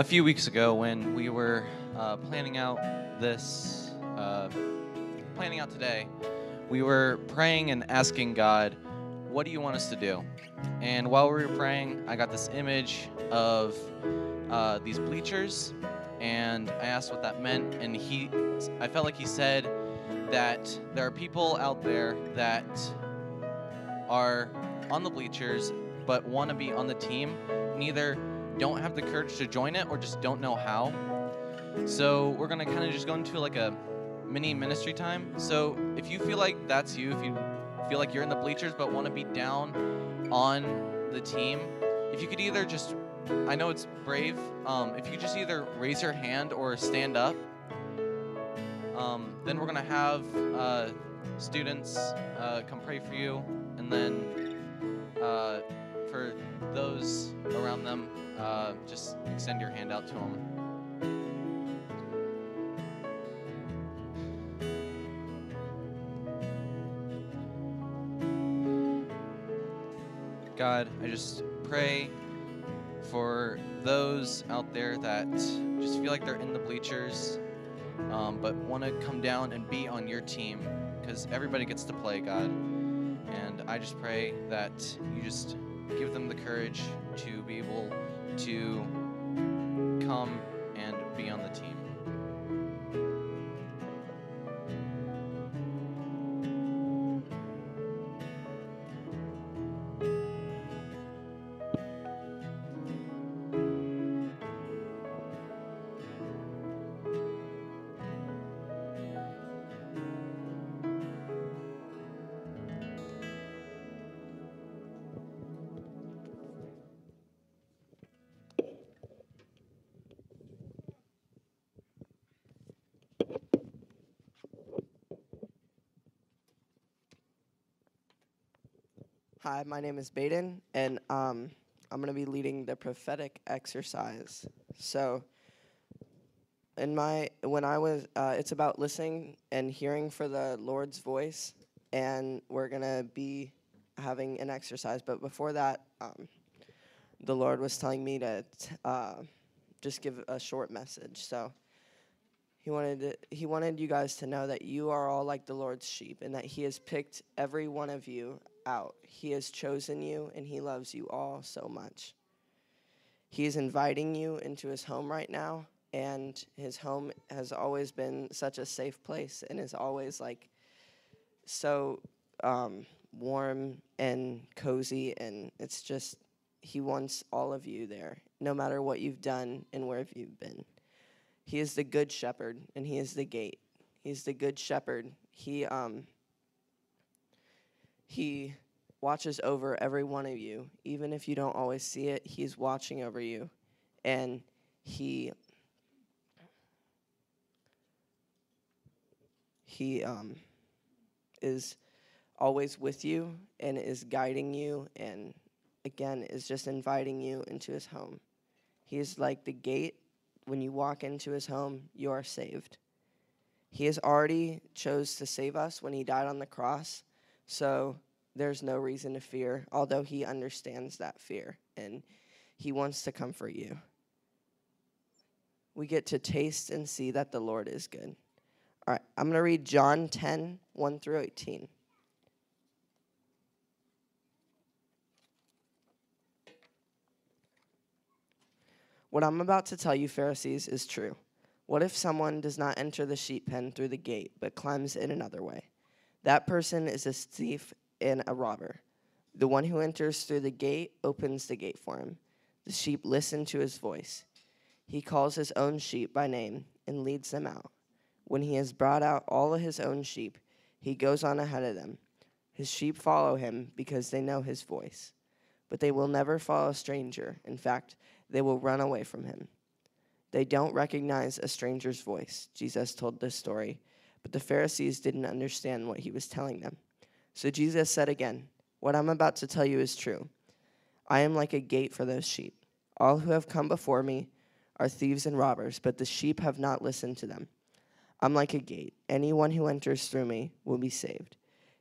a few weeks ago when we were uh, planning out this, uh, planning out today, we were praying and asking God, what do you want us to do? And while we were praying, I got this image of uh, these bleachers, and I asked what that meant, and he, I felt like he said that there are people out there that are on the bleachers but want to be on the team, neither don't have the courage to join it or just don't know how. So we're gonna kind of just go into like a mini ministry time. So if you feel like that's you, if you feel like you're in the bleachers but want to be down on the team, if you could either just, I know it's brave, um, if you just either raise your hand or stand up, um, then we're gonna have uh, students uh, come pray for you, and then uh, for those around them, uh, just extend your hand out to them. God, I just pray for those out there that just feel like they're in the bleachers, um, but want to come down and be on your team because everybody gets to play, God. And I just pray that you just give them the courage to be able to come and be on the team. Hi, my name is Baden, and um, I'm going to be leading the prophetic exercise. So, in my when I was, uh, it's about listening and hearing for the Lord's voice, and we're going to be having an exercise. But before that, um, the Lord was telling me to uh, just give a short message. So. He wanted to, he wanted you guys to know that you are all like the Lord's sheep and that he has picked every one of you out. He has chosen you and He loves you all so much. He is inviting you into His home right now, and His home has always been such a safe place and is always like so um, warm and cozy, and it's just He wants all of you there, no matter what you've done and where you've been. He is the good shepherd, and He is the gate. He's the good shepherd. He um, he watches over every one of you. Even if you don't always see it, He's watching over you. And He He um, is always with you and is guiding you and again is just inviting you into his home. He is like the gate. When you walk into his home, you are saved. He has already chose to save us when he died on the cross. So there's no reason to fear, although he understands that fear and he wants to comfort you. We get to taste and see that the Lord is good. All right, I'm going to read John 10, 1 through 18. What I'm about to tell you, Pharisees, is true. What if someone does not enter the sheep pen through the gate, but climbs in another way? That person is a thief and a robber. The one who enters through the gate opens the gate for him. The sheep listen to his voice. He calls his own sheep by name and leads them out. When he has brought out all of his own sheep, he goes on ahead of them. His sheep follow him because they know his voice. But they will never follow a stranger. In fact, they will run away from him. They don't recognize a stranger's voice. Jesus told this story, but the Pharisees didn't understand what he was telling them. So Jesus said again, What I'm about to tell you is true. I am like a gate for those sheep. All who have come before me are thieves and robbers, but the sheep have not listened to them. I'm like a gate. Anyone who enters through me will be saved.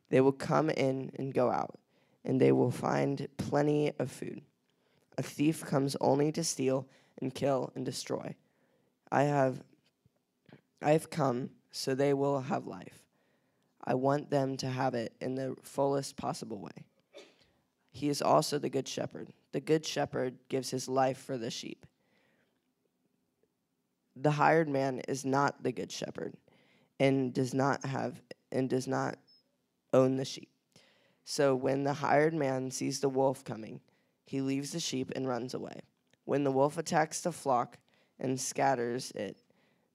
They will come in and go out, and they will find plenty of food. A thief comes only to steal and kill and destroy. I have I have come so they will have life. I want them to have it in the fullest possible way. He is also the good shepherd. The good shepherd gives his life for the sheep. The hired man is not the good shepherd and does not have and does not own the sheep. So when the hired man sees the wolf coming, he leaves the sheep and runs away. When the wolf attacks the flock and scatters it,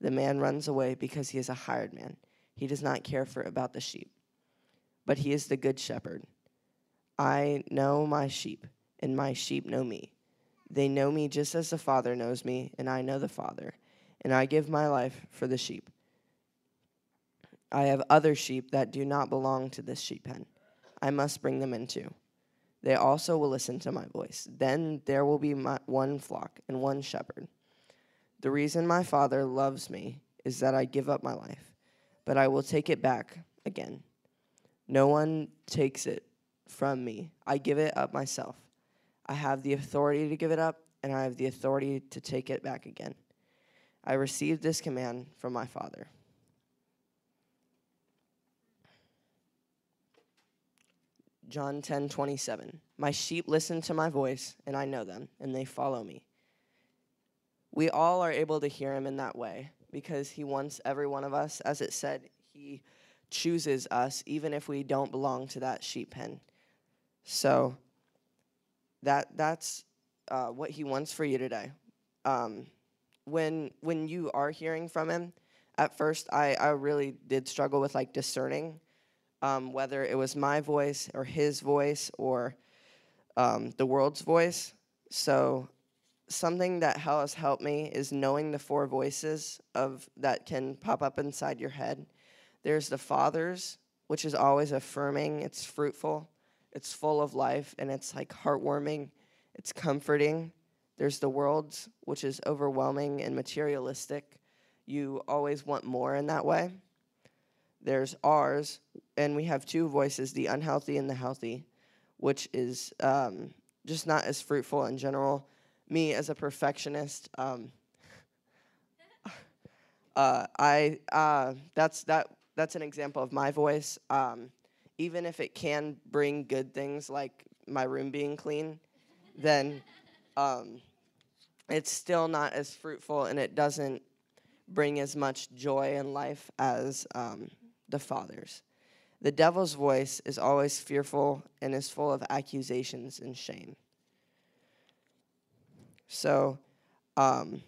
the man runs away because he is a hired man. He does not care for about the sheep. But he is the good shepherd. I know my sheep, and my sheep know me. They know me just as the Father knows me, and I know the Father, and I give my life for the sheep. I have other sheep that do not belong to this sheep pen. I must bring them into. They also will listen to my voice. Then there will be my, one flock and one shepherd. The reason my Father loves me is that I give up my life, but I will take it back again. No one takes it from me. I give it up myself. I have the authority to give it up, and I have the authority to take it back again. I received this command from my Father. John 10 27. My sheep listen to my voice, and I know them, and they follow me. We all are able to hear him in that way because he wants every one of us. As it said, he chooses us even if we don't belong to that sheep pen. So that that's uh, what he wants for you today. Um, when when you are hearing from him, at first I, I really did struggle with like discerning um, whether it was my voice or his voice or um, the world's voice. So something that has helped me is knowing the four voices of that can pop up inside your head. There's the Father's, which is always affirming, it's fruitful, it's full of life, and it's like heartwarming, it's comforting. There's the world's, which is overwhelming and materialistic. You always want more in that way. There's ours, and we have two voices the unhealthy and the healthy, which is um, just not as fruitful in general. Me as a perfectionist, um, uh, I uh, that's that that's an example of my voice. Um, even if it can bring good things like my room being clean, then um, it's still not as fruitful and it doesn't bring as much joy in life as um, the Father's. The devil's voice is always fearful and is full of accusations and shame. So, um,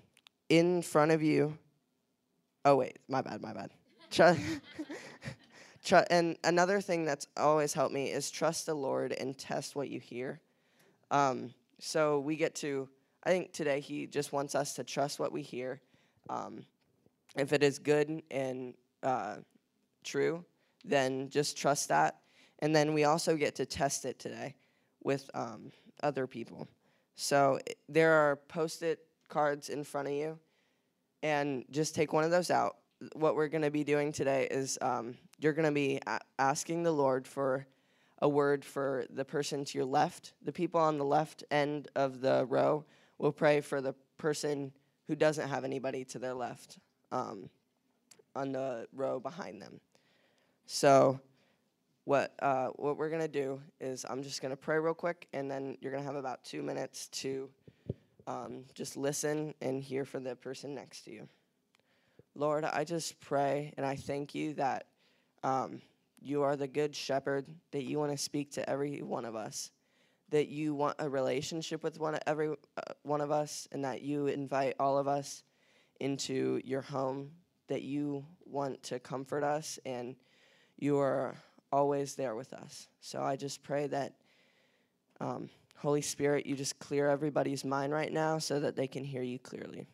in front of you, oh, wait, my bad, my bad. and another thing that's always helped me is trust the Lord and test what you hear. Um, so we get to, I think today He just wants us to trust what we hear. Um, if it is good and uh, true, then just trust that. And then we also get to test it today with um, other people. So there are post it cards in front of you, and just take one of those out. What we're going to be doing today is um, you're going to be a- asking the Lord for a word for the person to your left. The people on the left end of the row will pray for the person who doesn't have anybody to their left um, on the row behind them. So, what uh, what we're gonna do is I'm just gonna pray real quick, and then you're gonna have about two minutes to um, just listen and hear from the person next to you. Lord, I just pray and I thank you that um, you are the good shepherd, that you want to speak to every one of us, that you want a relationship with one every uh, one of us, and that you invite all of us into your home, that you want to comfort us and you are always there with us. So I just pray that, um, Holy Spirit, you just clear everybody's mind right now so that they can hear you clearly.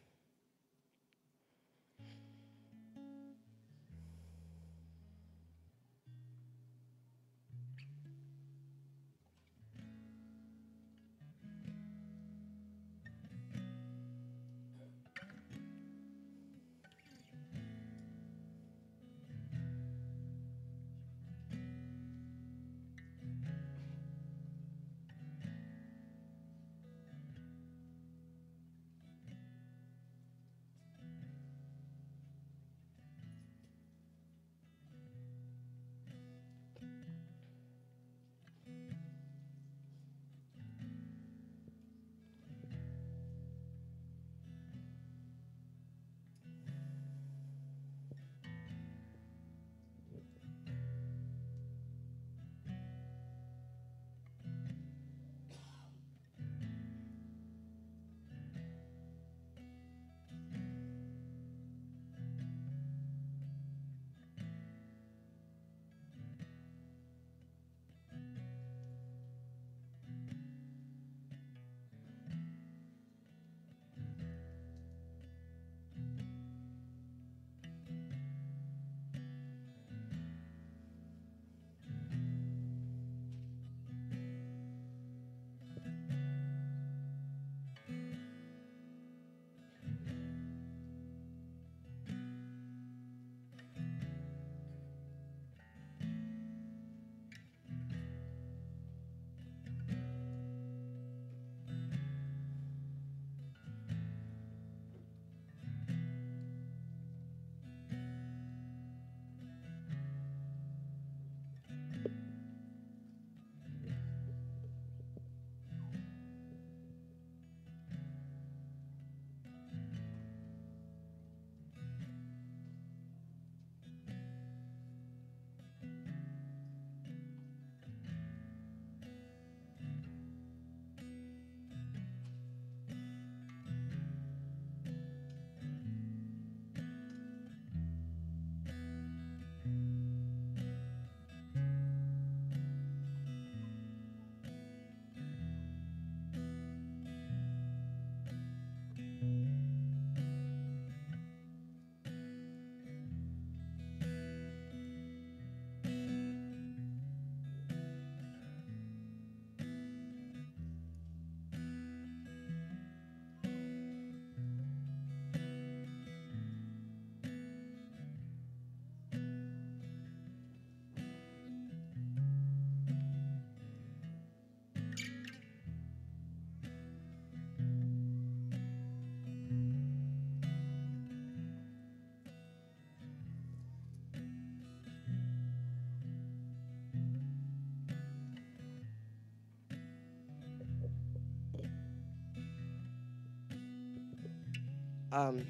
Um,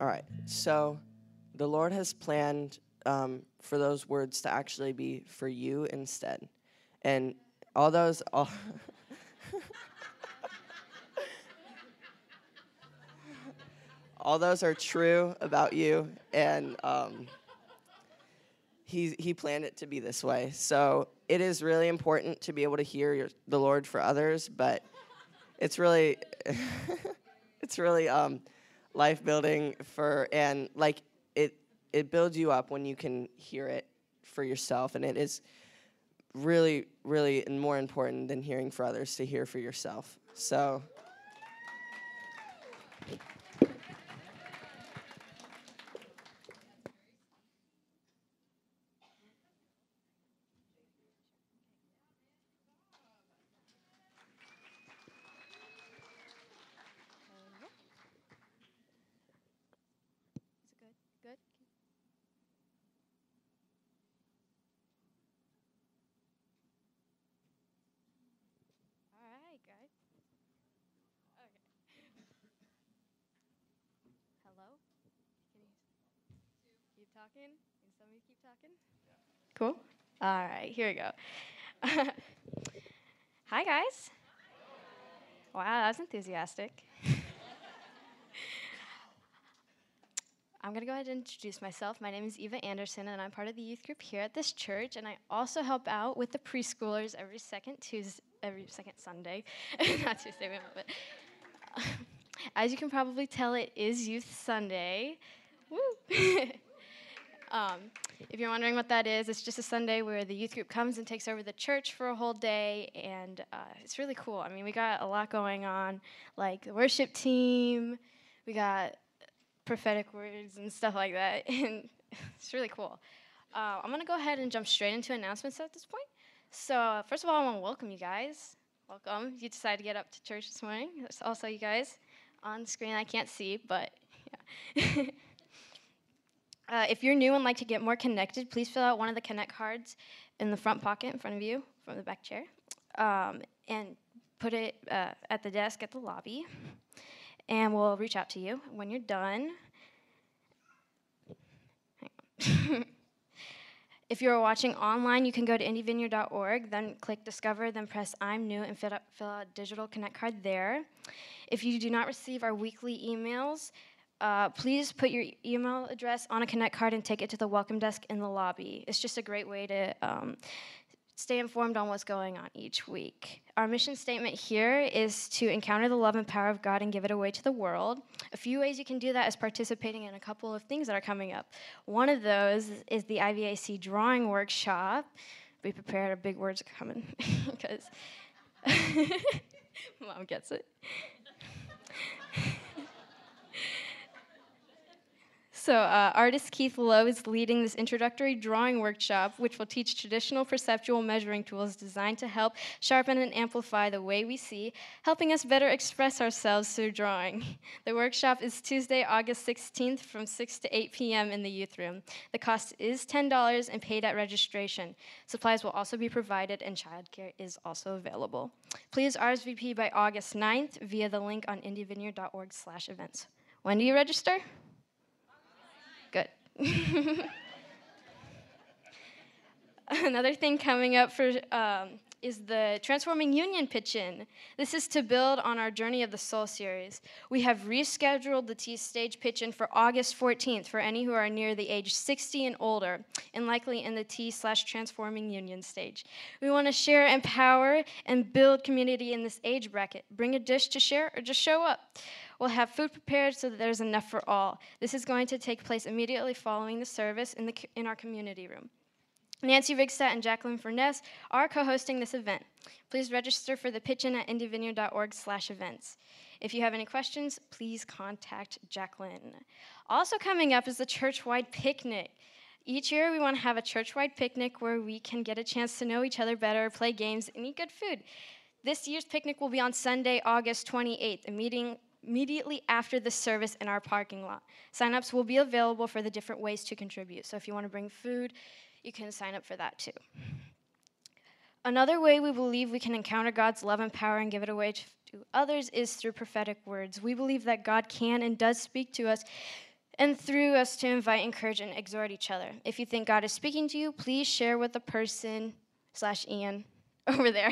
all right. So the Lord has planned um, for those words to actually be for you instead. And all those, all. all those are true about you, and um, he, he planned it to be this way. So it is really important to be able to hear your, the Lord for others, but it's really, it's really um, life building for, and like it, it builds you up when you can hear it for yourself, and it is really, really more important than hearing for others to hear for yourself. So. Talking? Can somebody keep talking? Cool. All right, here we go. Hi, guys. Wow, that was enthusiastic. I'm going to go ahead and introduce myself. My name is Eva Anderson, and I'm part of the youth group here at this church. And I also help out with the preschoolers every second Tuesday, every second Sunday. Not Tuesday, but as you can probably tell, it is Youth Sunday. Woo! Um, if you're wondering what that is, it's just a Sunday where the youth group comes and takes over the church for a whole day, and uh, it's really cool. I mean, we got a lot going on, like the worship team, we got prophetic words and stuff like that, and it's really cool. Uh, I'm gonna go ahead and jump straight into announcements at this point. So, first of all, I want to welcome you guys. Welcome. You decided to get up to church this morning. There's also you guys on the screen. I can't see, but yeah. Uh, if you're new and like to get more connected, please fill out one of the Connect cards in the front pocket in front of you from the back chair um, and put it uh, at the desk at the lobby. And we'll reach out to you when you're done. if you're watching online, you can go to indyvineyard.org, then click Discover, then press I'm new and fill out, fill out a digital Connect card there. If you do not receive our weekly emails, uh, please put your email address on a Connect card and take it to the welcome desk in the lobby. It's just a great way to um, stay informed on what's going on each week. Our mission statement here is to encounter the love and power of God and give it away to the world. A few ways you can do that is participating in a couple of things that are coming up. One of those is the IVAC drawing workshop. Be prepared, big words are coming because mom gets it. So, uh, artist Keith Lowe is leading this introductory drawing workshop, which will teach traditional perceptual measuring tools designed to help sharpen and amplify the way we see, helping us better express ourselves through drawing. The workshop is Tuesday, August 16th from 6 to 8 p.m. in the youth room. The cost is $10 and paid at registration. Supplies will also be provided, and childcare is also available. Please RSVP by August 9th via the link on indyvineyard.org/events. When do you register? Another thing coming up for um, is the Transforming Union pitch-in. This is to build on our Journey of the Soul series. We have rescheduled the T stage pitch-in for August 14th for any who are near the age 60 and older, and likely in the T slash Transforming Union stage. We want to share, empower, and build community in this age bracket. Bring a dish to share or just show up. We'll have food prepared so that there's enough for all. This is going to take place immediately following the service in, the, in our community room. Nancy Rigstad and Jacqueline Furness are co-hosting this event. Please register for the pitch-in at indyvineyard.org slash events. If you have any questions, please contact Jacqueline. Also coming up is the church-wide picnic. Each year, we want to have a church-wide picnic where we can get a chance to know each other better, play games, and eat good food. This year's picnic will be on Sunday, August 28th, a meeting immediately after the service in our parking lot. Signups will be available for the different ways to contribute. So if you want to bring food, you can sign up for that too. Another way we believe we can encounter God's love and power and give it away to others is through prophetic words. We believe that God can and does speak to us and through us to invite, encourage, and exhort each other. If you think God is speaking to you, please share with the person slash Ian over there.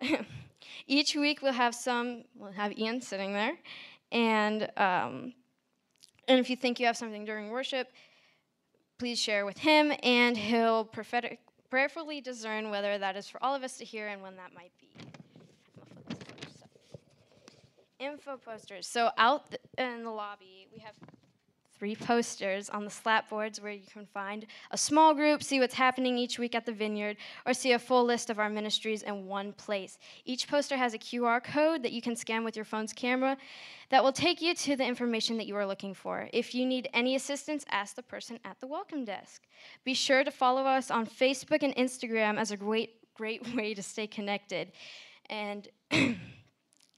Each week we'll have some, we'll have Ian sitting there, and um, and if you think you have something during worship, please share with him, and he'll prophetic, prayerfully discern whether that is for all of us to hear and when that might be. Info posters. So out th- in the lobby, we have three posters on the slat boards where you can find a small group, see what's happening each week at the vineyard, or see a full list of our ministries in one place. Each poster has a QR code that you can scan with your phone's camera that will take you to the information that you are looking for. If you need any assistance, ask the person at the welcome desk. Be sure to follow us on Facebook and Instagram as a great, great way to stay connected. And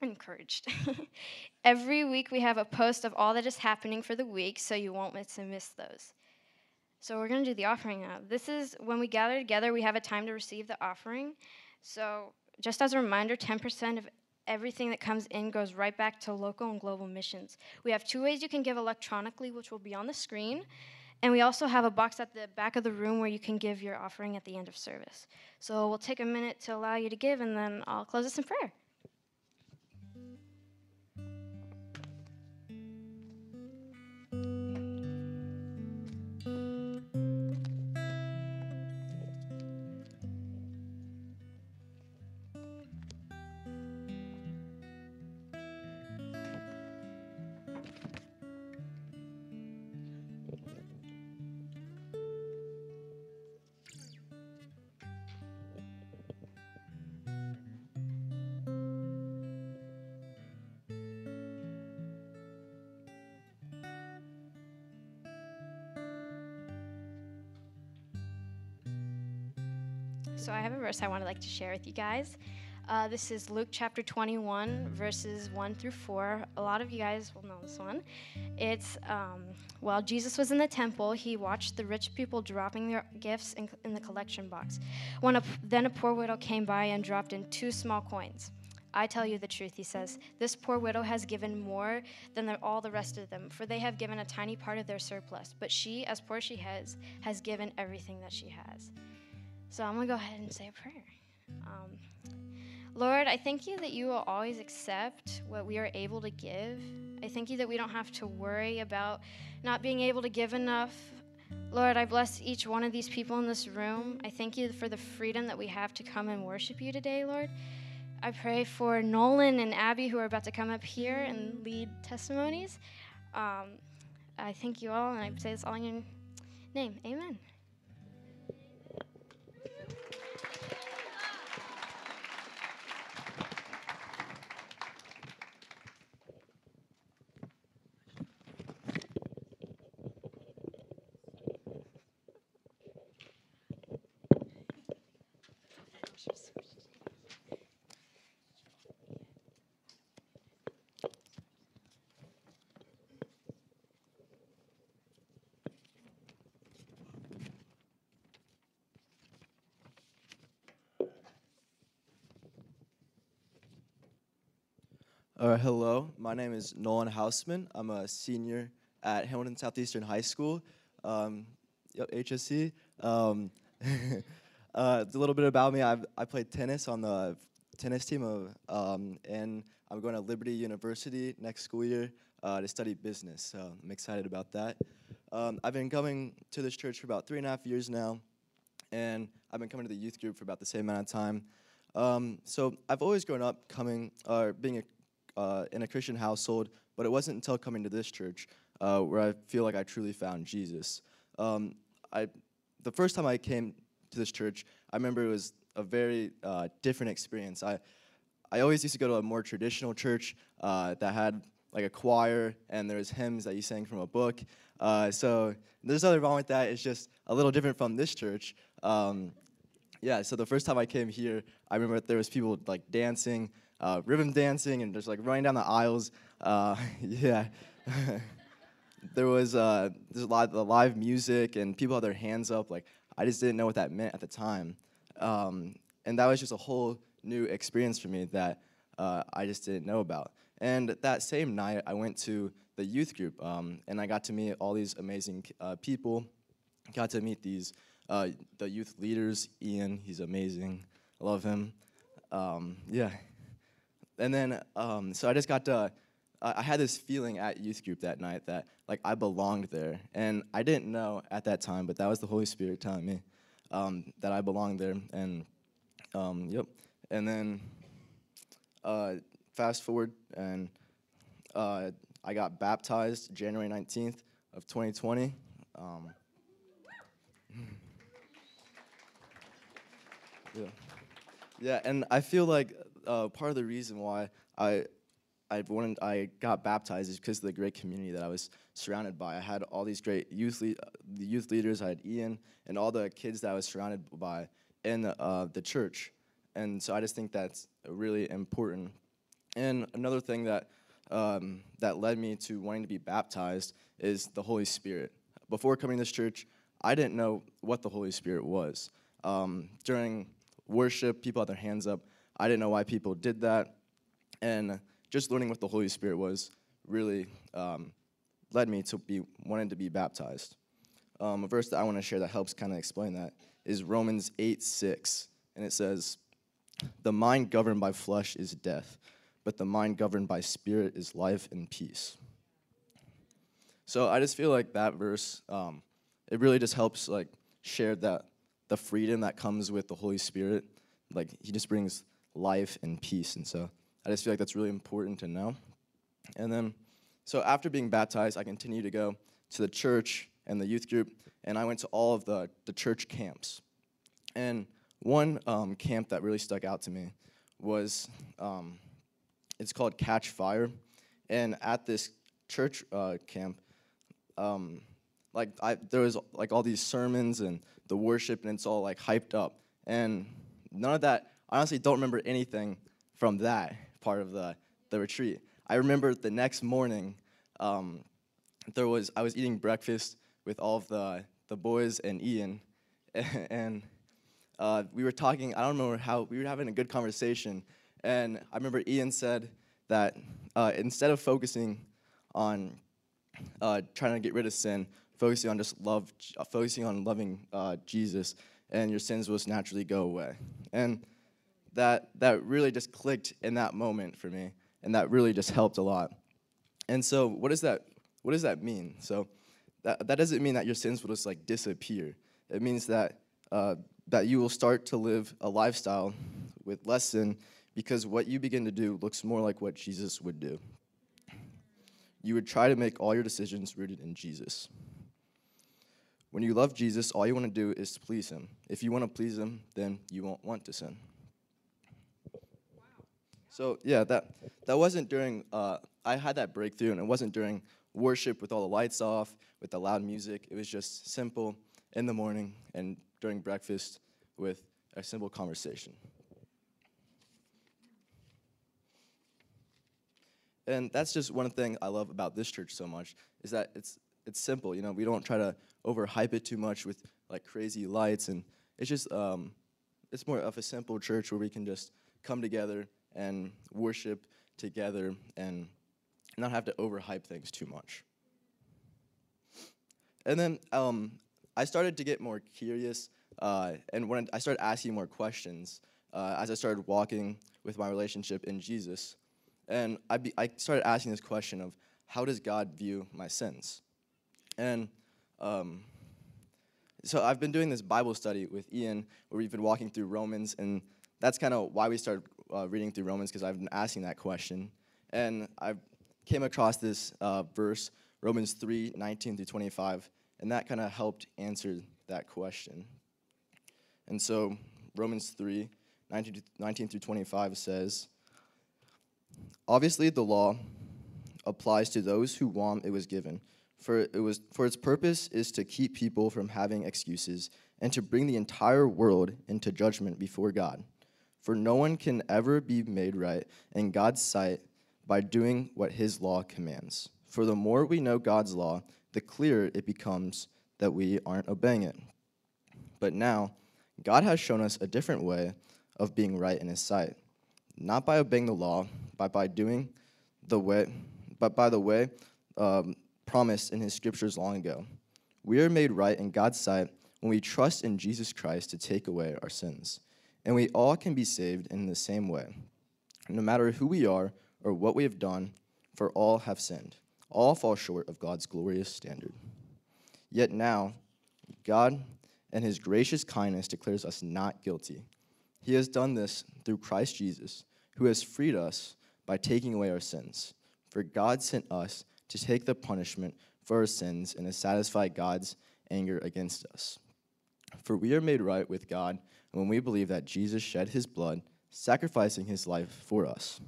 encouraged. Every week we have a post of all that is happening for the week, so you won't miss miss those. So we're going to do the offering now. This is when we gather together, we have a time to receive the offering. So just as a reminder, 10% of everything that comes in goes right back to local and global missions. We have two ways you can give electronically, which will be on the screen. And we also have a box at the back of the room where you can give your offering at the end of service. So we'll take a minute to allow you to give, and then I'll close this in prayer. So I have a verse I want to like to share with you guys. Uh, this is Luke chapter 21, verses 1 through 4. A lot of you guys will know this one. It's um, while Jesus was in the temple, he watched the rich people dropping their gifts in, in the collection box. A, then a poor widow came by and dropped in two small coins. I tell you the truth, he says. This poor widow has given more than the, all the rest of them, for they have given a tiny part of their surplus. But she, as poor she has, has given everything that she has. So I'm going to go ahead and say a prayer. Um, Lord, I thank you that you will always accept what we are able to give. I thank you that we don't have to worry about not being able to give enough. Lord, I bless each one of these people in this room. I thank you for the freedom that we have to come and worship you today, Lord. I pray for Nolan and Abby who are about to come up here and lead testimonies. Um, I thank you all, and I say this all in your name. Amen. Uh, hello, my name is Nolan Hausman. I'm a senior at Hamilton Southeastern High School, um, HSE. Um, uh, a little bit about me. I've, I played tennis on the tennis team, of, um, and I'm going to Liberty University next school year uh, to study business. So I'm excited about that. Um, I've been coming to this church for about three and a half years now, and I've been coming to the youth group for about the same amount of time. Um, so I've always grown up coming, or uh, being a uh, in a Christian household, but it wasn't until coming to this church uh, where I feel like I truly found Jesus. Um, I, the first time I came to this church, I remember it was a very uh, different experience. I, I always used to go to a more traditional church uh, that had like a choir and there was hymns that you sang from a book. Uh, so there's nothing wrong with that. It's just a little different from this church. Um, yeah, so the first time I came here, I remember there was people like dancing uh, rhythm dancing and just like running down the aisles. Uh, yeah. there was uh, there's a lot of live music and people had their hands up. Like I just didn't know what that meant at the time, um, and that was just a whole new experience for me that uh, I just didn't know about. And that same night, I went to the youth group, um, and I got to meet all these amazing uh, people. Got to meet these uh, the youth leaders. Ian, he's amazing. I love him. Um, yeah. And then, um, so I just got to. I had this feeling at youth group that night that like I belonged there, and I didn't know at that time, but that was the Holy Spirit telling me um, that I belonged there. And um, yep. And then uh, fast forward, and uh, I got baptized January 19th of 2020. Um, yeah. Yeah, and I feel like uh, part of the reason why I I wanted I got baptized is because of the great community that I was surrounded by. I had all these great youth le- the youth leaders. I had Ian and all the kids that I was surrounded by in uh, the church, and so I just think that's really important. And another thing that um, that led me to wanting to be baptized is the Holy Spirit. Before coming to this church, I didn't know what the Holy Spirit was. Um, during worship, people had their hands up. I didn't know why people did that, and just learning what the Holy Spirit was really um, led me to be wanting to be baptized. Um, a verse that I want to share that helps kind of explain that is Romans 8 6. And it says, The mind governed by flesh is death, but the mind governed by spirit is life and peace. So I just feel like that verse, um, it really just helps like share that the freedom that comes with the Holy Spirit. Like he just brings life and peace. And so I just feel like that's really important to know. And then, so after being baptized, I continued to go to the church and the youth group, and I went to all of the, the church camps. And one um, camp that really stuck out to me was um, it's called Catch Fire. And at this church uh, camp, um, like I, there was like all these sermons and the worship, and it's all like hyped up. And none of that, I honestly don't remember anything from that part of the, the retreat. I remember the next morning, um, there was I was eating breakfast with all of the the boys and Ian, and uh, we were talking. I don't remember how we were having a good conversation, and I remember Ian said that uh, instead of focusing on uh, trying to get rid of sin, focusing on just love, focusing on loving uh, Jesus, and your sins will just naturally go away. And that that really just clicked in that moment for me, and that really just helped a lot. And so, what does that what does that mean? So, that that doesn't mean that your sins will just like disappear. It means that uh, that you will start to live a lifestyle with less sin because what you begin to do looks more like what Jesus would do. You would try to make all your decisions rooted in Jesus. When you love Jesus, all you want to do is to please him. If you want to please him, then you won't want to sin. So yeah, that that wasn't during. Uh, I had that breakthrough, and it wasn't during worship with all the lights off, with the loud music. It was just simple in the morning and during breakfast with a simple conversation. And that's just one thing I love about this church so much is that it's it's simple. You know, we don't try to overhype it too much with like crazy lights, and it's just um, it's more of a simple church where we can just come together and worship together and not have to overhype things too much. And then um, I started to get more curious, uh, and when I started asking more questions uh, as I started walking with my relationship in Jesus, and I, be, I started asking this question of how does God view my sins? And um, so I've been doing this Bible study with Ian where we've been walking through Romans, and that's kind of why we started uh, reading through Romans because I've been asking that question. And I came across this uh, verse, Romans 3 19 through 25, and that kind of helped answer that question. And so, Romans 3 19, 19 through 25 says, Obviously, the law applies to those who want it was given. For, it was, for its purpose is to keep people from having excuses and to bring the entire world into judgment before God. For no one can ever be made right in God's sight by doing what his law commands. For the more we know God's law, the clearer it becomes that we aren't obeying it. But now, God has shown us a different way of being right in His sight, not by obeying the law, but by doing the way, but by the way um, promised in His scriptures long ago. We are made right in God's sight when we trust in Jesus Christ to take away our sins, and we all can be saved in the same way, no matter who we are or what we have done. For all have sinned, all fall short of God's glorious standard. Yet now, God and his gracious kindness declares us not guilty. He has done this through Christ Jesus, who has freed us by taking away our sins. For God sent us to take the punishment for our sins and to satisfy God's anger against us. For we are made right with God when we believe that Jesus shed his blood, sacrificing his life for us.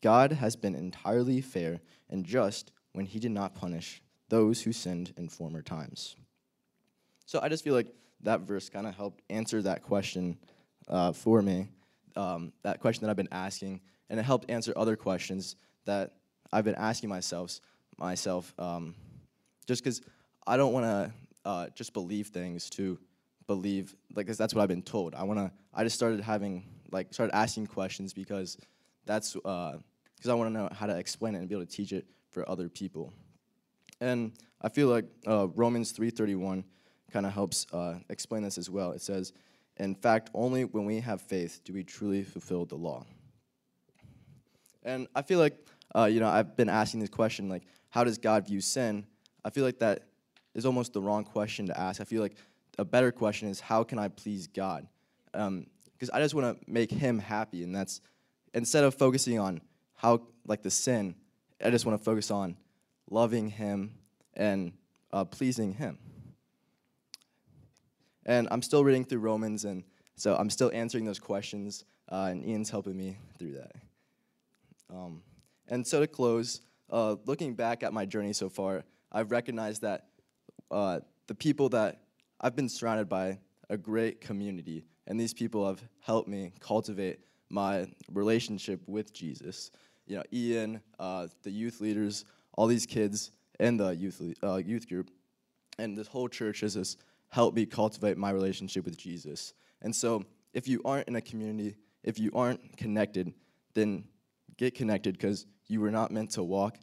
God has been entirely fair and just when he did not punish those who sinned in former times. So I just feel like that verse kind of helped answer that question uh, for me, um, that question that I've been asking, and it helped answer other questions that I've been asking myself, myself, um, just because I don't want to uh, just believe things to believe, like, that's what I've been told. I want to. I just started having, like, started asking questions because that's uh, I want to know how to explain it and be able to teach it for other people. And I feel like uh, Romans 3:31 kind of helps uh, explain this as well. It says, "In fact, only when we have faith do we truly fulfill the law." And I feel like uh, you know I've been asking this question like, how does God view sin? I feel like that is almost the wrong question to ask. I feel like a better question is, how can I please God? Because um, I just want to make Him happy, and that's instead of focusing on how like the sin, I just want to focus on loving Him and uh, pleasing Him. And I'm still reading through Romans, and so I'm still answering those questions, uh, and Ian's helping me through that. Um, and so to close, uh, looking back at my journey so far, I've recognized that uh, the people that I've been surrounded by a great community, and these people have helped me cultivate my relationship with Jesus. You know, Ian, uh, the youth leaders, all these kids, and the youth uh, youth group, and this whole church has just helped me cultivate my relationship with Jesus. And so, if you aren't in a community, if you aren't connected, then get connected because you were not meant to walk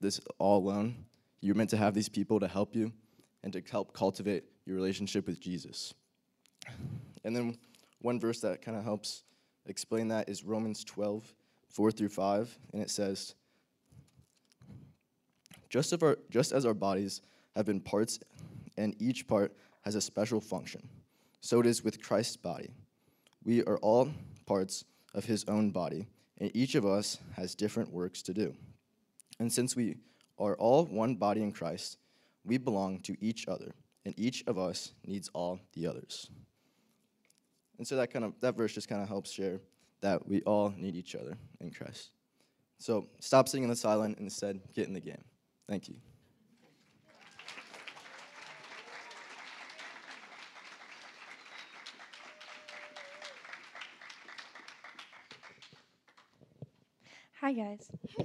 this all alone. You're meant to have these people to help you and to help cultivate your relationship with Jesus. And then one verse that kind of helps explain that is Romans 12, 4 through 5. And it says, just, our, just as our bodies have been parts and each part has a special function, so it is with Christ's body. We are all parts of his own body, and each of us has different works to do. And since we are all one body in Christ, we belong to each other, and each of us needs all the others. And so that kind of that verse just kind of helps share that we all need each other in Christ. So stop sitting in the silent and instead get in the game. Thank you. Hi, guys.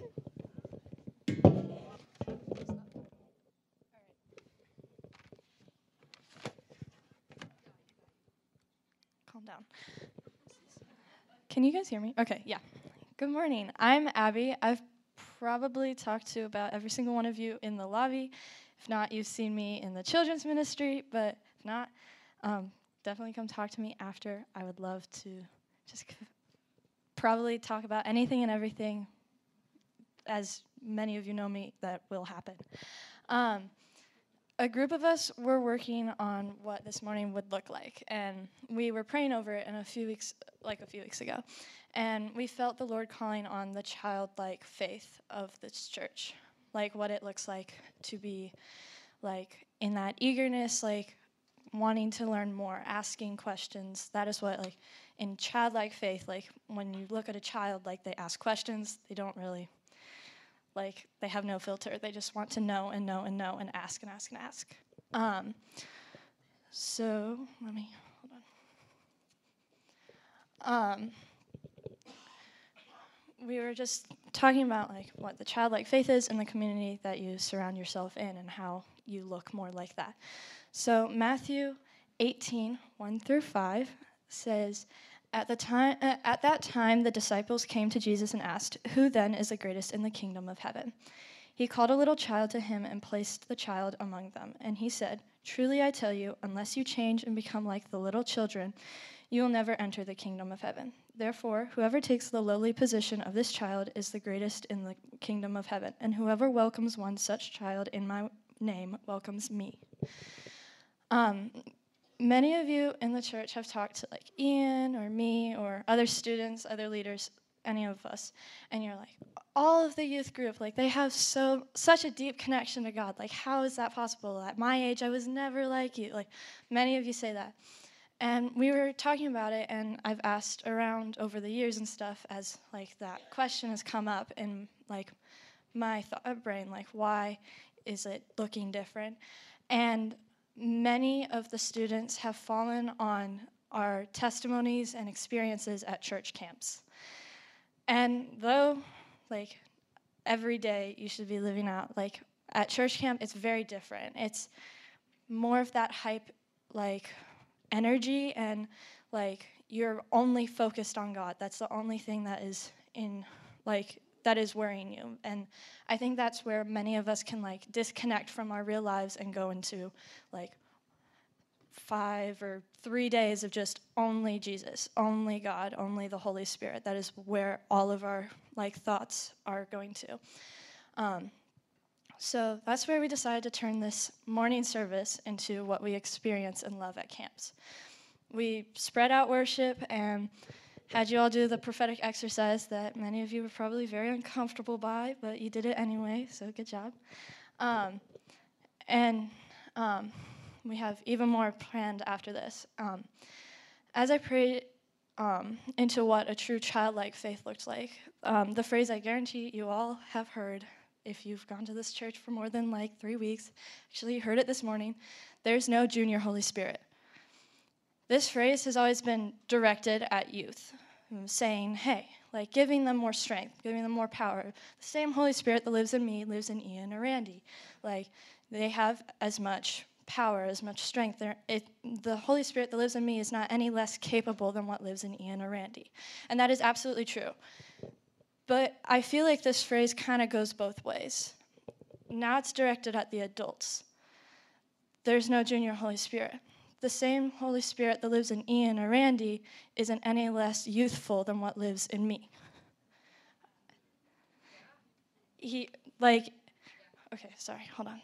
Calm down. Can you guys hear me? Okay, yeah. Good morning. I'm Abby. I've probably talked to about every single one of you in the lobby. If not, you've seen me in the children's ministry, but if not, um, definitely come talk to me after. I would love to just probably talk about anything and everything, as many of you know me, that will happen. Um, a group of us were working on what this morning would look like, and we were praying over it in a few weeks, like a few weeks ago, and we felt the Lord calling on the childlike faith of this church, like what it looks like to be, like in that eagerness, like wanting to learn more, asking questions. That is what like in childlike faith, like when you look at a child, like they ask questions, they don't really like they have no filter. They just want to know and know and know and ask and ask and ask. Um, so let me hold on. Um, we were just talking about like what the childlike faith is in the community that you surround yourself in and how you look more like that. So Matthew 18, 1 through 5 says, at, the time, uh, at that time, the disciples came to Jesus and asked, Who then is the greatest in the kingdom of heaven? He called a little child to him and placed the child among them. And he said, Truly I tell you, unless you change and become like the little children, you will never enter the kingdom of heaven. Therefore, whoever takes the lowly position of this child is the greatest in the kingdom of heaven. And whoever welcomes one such child in my name welcomes me. Um, many of you in the church have talked to like Ian or me or other students, other leaders, any of us, and you're like, all of the youth group, like they have so such a deep connection to God. Like, how is that possible? At my age, I was never like you. Like, many of you say that. And we were talking about it, and I've asked around over the years and stuff as like that question has come up in like my thought uh, brain, like why is it looking different? And many of the students have fallen on our testimonies and experiences at church camps. And though, like, every day you should be living out, like, at church camp, it's very different. It's more of that hype, like, energy, and, like, you're only focused on God. That's the only thing that is in, like, that is worrying you. And I think that's where many of us can like disconnect from our real lives and go into like five or three days of just only Jesus, only God, only the Holy Spirit. That is where all of our like thoughts are going to. Um, so that's where we decided to turn this morning service into what we experience and love at camps. We spread out worship and had you all do the prophetic exercise that many of you were probably very uncomfortable by, but you did it anyway, so good job. Um, and um, we have even more planned after this. Um, as I prayed um, into what a true childlike faith looked like, um, the phrase I guarantee you all have heard if you've gone to this church for more than like three weeks, actually, you heard it this morning there's no junior Holy Spirit. This phrase has always been directed at youth, saying, hey, like giving them more strength, giving them more power. The same Holy Spirit that lives in me lives in Ian or Randy. Like they have as much power, as much strength. It, the Holy Spirit that lives in me is not any less capable than what lives in Ian or Randy. And that is absolutely true. But I feel like this phrase kind of goes both ways. Now it's directed at the adults. There's no junior Holy Spirit the same Holy Spirit that lives in Ian or Randy isn't any less youthful than what lives in me. He, like, okay, sorry, hold on.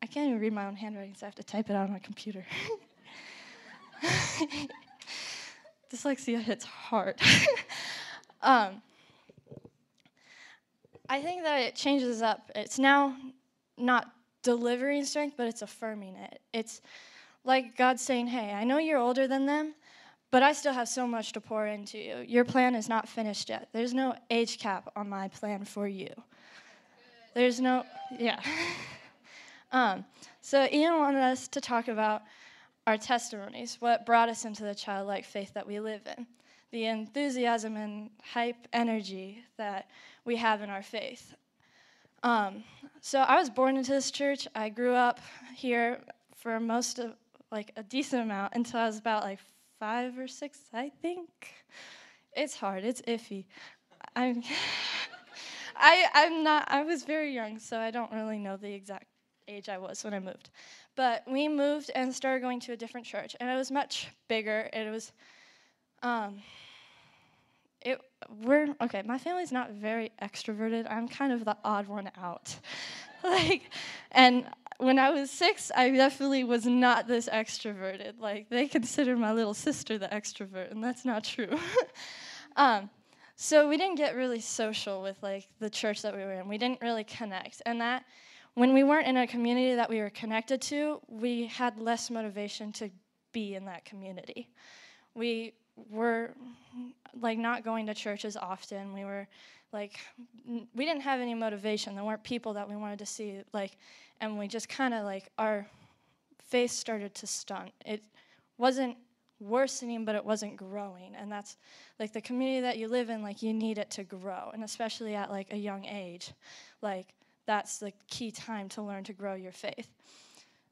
I can't even read my own handwriting, so I have to type it out on my computer. Dyslexia hits hard. um, I think that it changes up. It's now not delivering strength, but it's affirming it. It's like God saying, Hey, I know you're older than them, but I still have so much to pour into you. Your plan is not finished yet. There's no age cap on my plan for you. There's no, yeah. um, so Ian wanted us to talk about our testimonies, what brought us into the childlike faith that we live in, the enthusiasm and hype energy that we have in our faith. Um, so I was born into this church. I grew up here for most of like a decent amount until I was about like five or six, I think. It's hard. It's iffy. I'm. I I'm not. I was very young, so I don't really know the exact age I was when I moved. But we moved and started going to a different church, and it was much bigger. It was. Um, it we're okay. My family's not very extroverted. I'm kind of the odd one out. like, and when I was six, I definitely was not this extroverted. Like, they consider my little sister the extrovert, and that's not true. um, so we didn't get really social with like the church that we were in. We didn't really connect, and that when we weren't in a community that we were connected to, we had less motivation to be in that community. We were like not going to church as often. We were like we didn't have any motivation. There weren't people that we wanted to see like and we just kind of like our face started to stunt. It wasn't worsening, but it wasn't growing. And that's like the community that you live in, like you need it to grow. And especially at like a young age, like that's the key time to learn to grow your faith.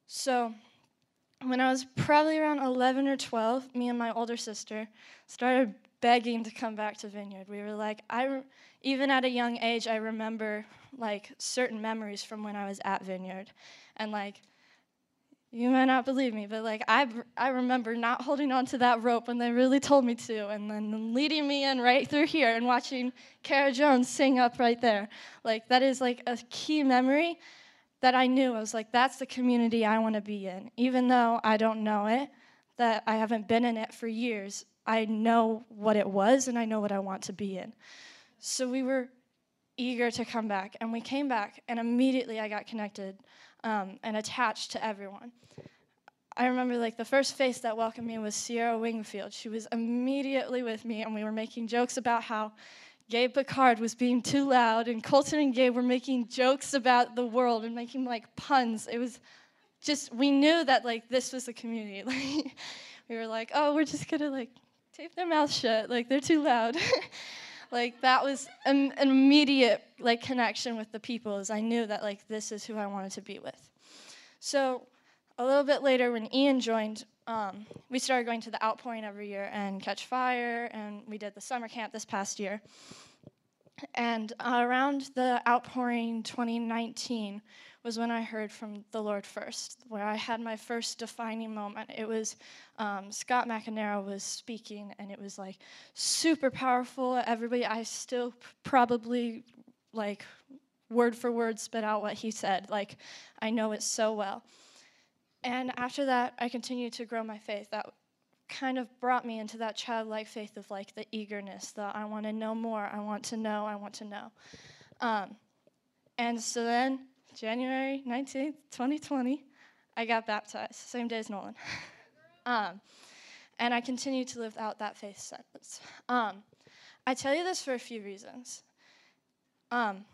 So when I was probably around 11 or 12, me and my older sister started begging to come back to Vineyard. We were like, I, even at a young age, I remember like certain memories from when I was at Vineyard. And like, you might not believe me, but like I, I remember not holding on to that rope when they really told me to, and then leading me in right through here and watching Kara Jones sing up right there. Like that is like a key memory that I knew. I was like, that's the community I want to be in, even though I don't know it, that I haven't been in it for years. I know what it was, and I know what I want to be in. So we were eager to come back, and we came back, and immediately I got connected um, and attached to everyone. I remember like the first face that welcomed me was Sierra Wingfield. She was immediately with me, and we were making jokes about how Gabe Picard was being too loud, and Colton and Gabe were making jokes about the world and making like puns. It was just we knew that like this was the community. Like we were like, oh, we're just gonna like tape their mouths shut. Like they're too loud. like that was an, an immediate like connection with the people as i knew that like this is who i wanted to be with so a little bit later when ian joined um, we started going to the outpouring every year and catch fire and we did the summer camp this past year and uh, around the outpouring 2019 was when I heard from the Lord first, where I had my first defining moment. It was um, Scott McNamara was speaking, and it was like super powerful. Everybody, I still probably like word for word spit out what he said. Like I know it so well. And after that, I continued to grow my faith. That kind of brought me into that childlike faith of like the eagerness, the I want to know more, I want to know, I want to know. Um, and so then January 19th, 2020, I got baptized, same day as Nolan. um, and I continue to live out that faith sentence. Um, I tell you this for a few reasons. Um,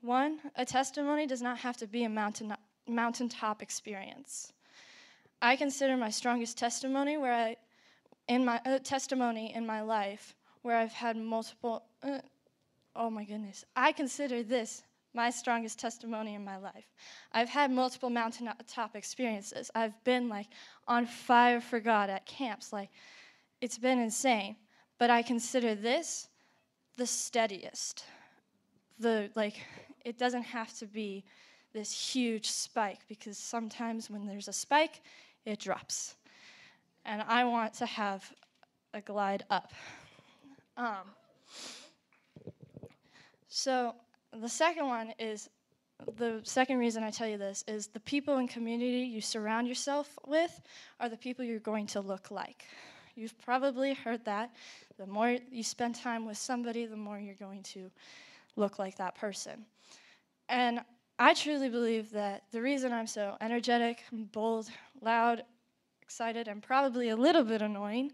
one, a testimony does not have to be a mountain mountaintop experience. I consider my strongest testimony where I, in my uh, testimony in my life, where I've had multiple. Uh, oh my goodness, I consider this my strongest testimony in my life. I've had multiple mountaintop experiences. I've been like on fire for God at camps. Like, it's been insane. But I consider this the steadiest. The, like, it doesn't have to be this huge spike because sometimes when there's a spike, it drops. And I want to have a glide up. Um, so the second one is the second reason I tell you this is the people and community you surround yourself with are the people you're going to look like. You've probably heard that. The more you spend time with somebody, the more you're going to look like that person. And I truly believe that the reason I'm so energetic, bold, loud, excited, and probably a little bit annoying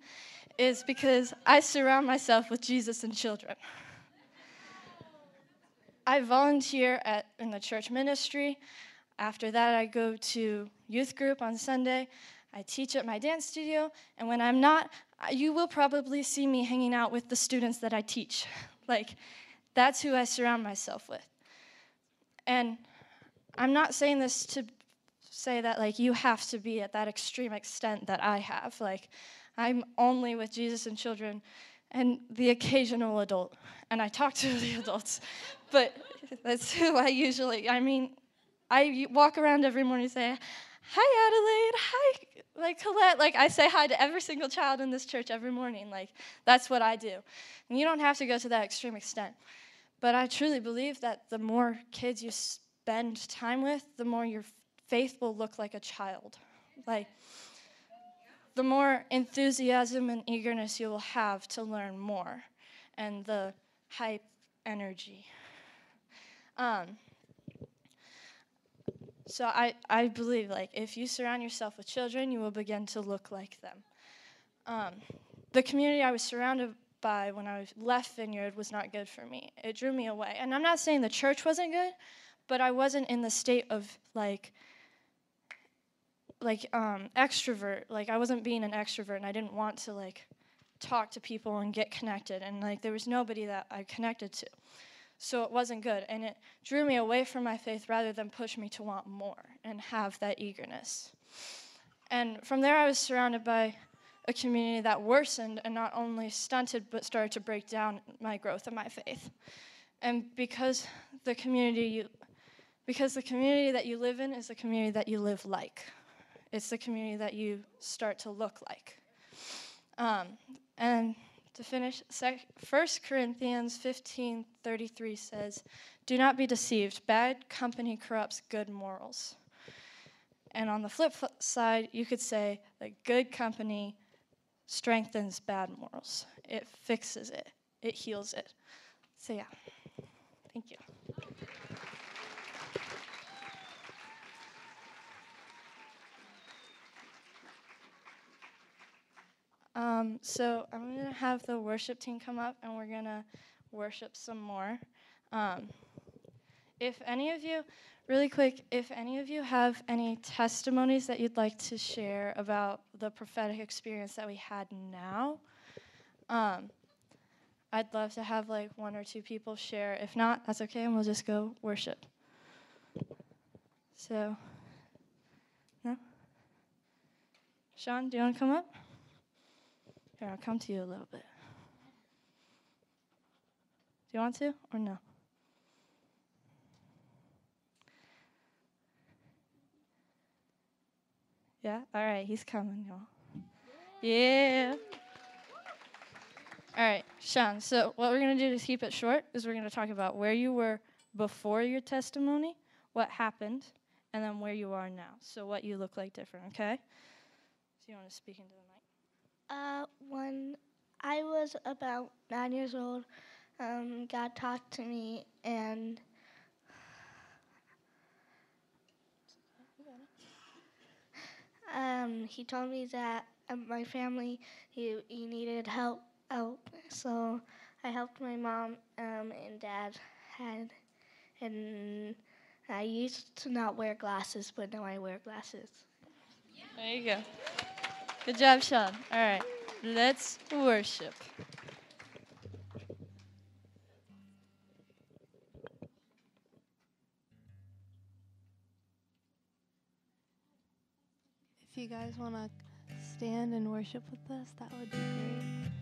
is because I surround myself with Jesus and children. I volunteer at, in the church ministry. After that, I go to youth group on Sunday. I teach at my dance studio. And when I'm not, you will probably see me hanging out with the students that I teach. Like, that's who I surround myself with. And I'm not saying this to say that, like, you have to be at that extreme extent that I have. Like, I'm only with Jesus and children and the occasional adult. And I talk to the adults but that's who I usually, I mean, I walk around every morning and say, Hi, Adelaide. Hi, like Colette. Like, I say hi to every single child in this church every morning. Like, that's what I do. And you don't have to go to that extreme extent. But I truly believe that the more kids you spend time with, the more your faith will look like a child. Like, the more enthusiasm and eagerness you will have to learn more, and the hype energy. Um, so I, I believe like if you surround yourself with children, you will begin to look like them. Um, the community I was surrounded by when I left Vineyard was not good for me. It drew me away. And I'm not saying the church wasn't good, but I wasn't in the state of like like um, extrovert. Like I wasn't being an extrovert, and I didn't want to like talk to people and get connected. And like there was nobody that I connected to, so it wasn't good. And it drew me away from my faith rather than push me to want more and have that eagerness. And from there, I was surrounded by a community that worsened and not only stunted but started to break down my growth in my faith. And because the community because the community that you live in is the community that you live like. It's the community that you start to look like. Um, and to finish, 1 Corinthians 15:33 says, "Do not be deceived. Bad company corrupts good morals." And on the flip side, you could say that good company strengthens bad morals. It fixes it. It heals it. So yeah. Thank you. Um, so I'm going to have the worship team come up and we're going to worship some more. Um, if any of you, really quick, if any of you have any testimonies that you'd like to share about the prophetic experience that we had now, um, I'd love to have like one or two people share. If not, that's okay, and we'll just go worship. So, no? Sean, do you want to come up? Here, I'll come to you a little bit. Do you want to or no? Yeah? All right, he's coming, y'all. Yeah. All right, Sean. So, what we're going to do to keep it short is we're going to talk about where you were before your testimony, what happened, and then where you are now. So, what you look like different, okay? So, you want to speak into the mic? Uh, when I was about nine years old, um, God talked to me and um, he told me that um, my family he, he needed help help. So I helped my mom um, and dad had and I used to not wear glasses, but now I wear glasses. There you go. Good job, Sean. All right, let's worship. If you guys want to stand and worship with us, that would be great.